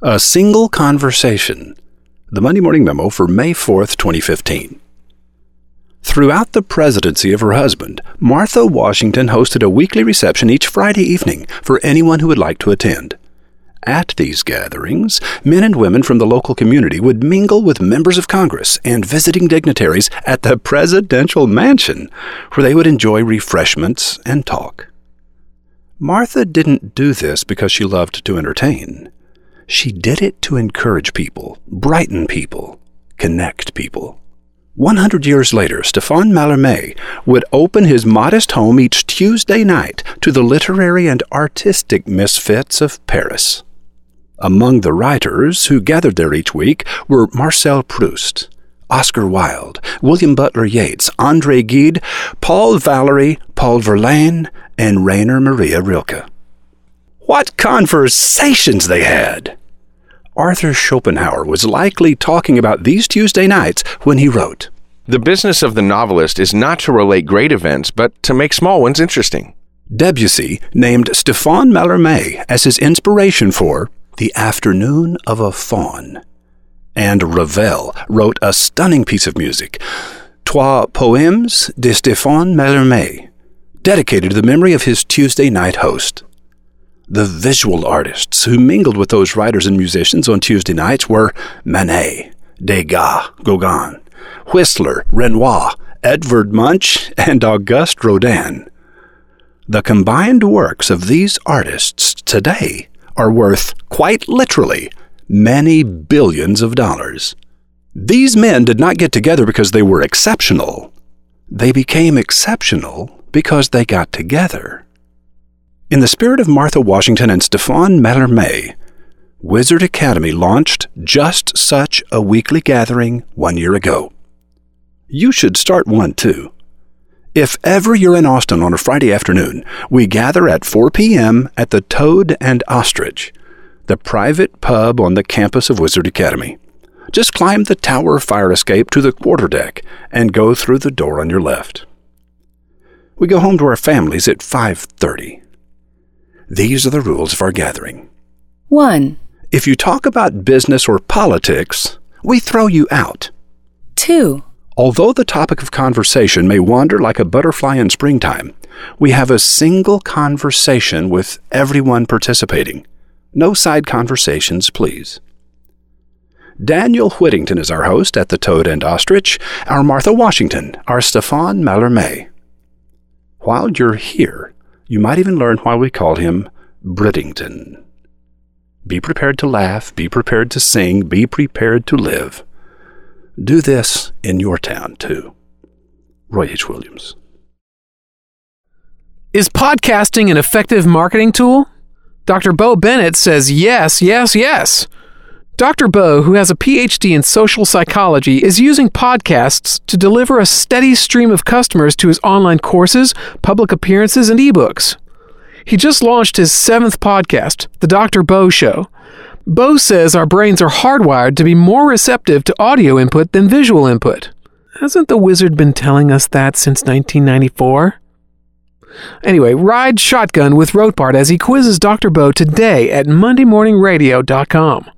A single conversation. The Monday Morning Memo for May 4th, 2015. Throughout the presidency of her husband, Martha Washington hosted a weekly reception each Friday evening for anyone who would like to attend. At these gatherings, men and women from the local community would mingle with members of Congress and visiting dignitaries at the presidential mansion, where they would enjoy refreshments and talk. Martha didn't do this because she loved to entertain. She did it to encourage people, brighten people, connect people. 100 years later, Stéphane Mallarmé would open his modest home each Tuesday night to the literary and artistic misfits of Paris. Among the writers who gathered there each week were Marcel Proust, Oscar Wilde, William Butler Yeats, Andre Gide, Paul Valery, Paul Verlaine, and Rainer Maria Rilke. What conversations they had! Arthur Schopenhauer was likely talking about these Tuesday nights when he wrote The business of the novelist is not to relate great events, but to make small ones interesting. Debussy named Stéphane Mallarmé as his inspiration for The Afternoon of a Faun. And Ravel wrote a stunning piece of music, Trois Poèmes de Stéphane Mallarmé, dedicated to the memory of his Tuesday night host. The visual artists who mingled with those writers and musicians on Tuesday nights were Manet, Degas, Gauguin, Whistler, Renoir, Edvard Munch, and Auguste Rodin. The combined works of these artists today are worth, quite literally, many billions of dollars. These men did not get together because they were exceptional. They became exceptional because they got together. In the spirit of Martha Washington and Stéphane Mallarmé, Wizard Academy launched just such a weekly gathering one year ago. You should start one too. If ever you're in Austin on a Friday afternoon, we gather at 4 p.m. at the Toad and Ostrich, the private pub on the campus of Wizard Academy. Just climb the tower fire escape to the quarterdeck and go through the door on your left. We go home to our families at 5:30. These are the rules of our gathering. 1. If you talk about business or politics, we throw you out. 2. Although the topic of conversation may wander like a butterfly in springtime, we have a single conversation with everyone participating. No side conversations, please. Daniel Whittington is our host at the Toad and Ostrich, our Martha Washington, our Stéphane Mallarmé. While you're here, you might even learn why we call him Brittington. Be prepared to laugh, be prepared to sing, be prepared to live. Do this in your town, too. Roy H. Williams. Is podcasting an effective marketing tool? Dr. Bo Bennett says yes, yes, yes. Dr. Bo, who has a PhD in social psychology, is using podcasts to deliver a steady stream of customers to his online courses, public appearances, and ebooks. He just launched his seventh podcast, The Dr. Bo Show. Bo says our brains are hardwired to be more receptive to audio input than visual input. Hasn't the wizard been telling us that since 1994? Anyway, ride shotgun with Rotbart as he quizzes Dr. Bo today at MondayMorningRadio.com.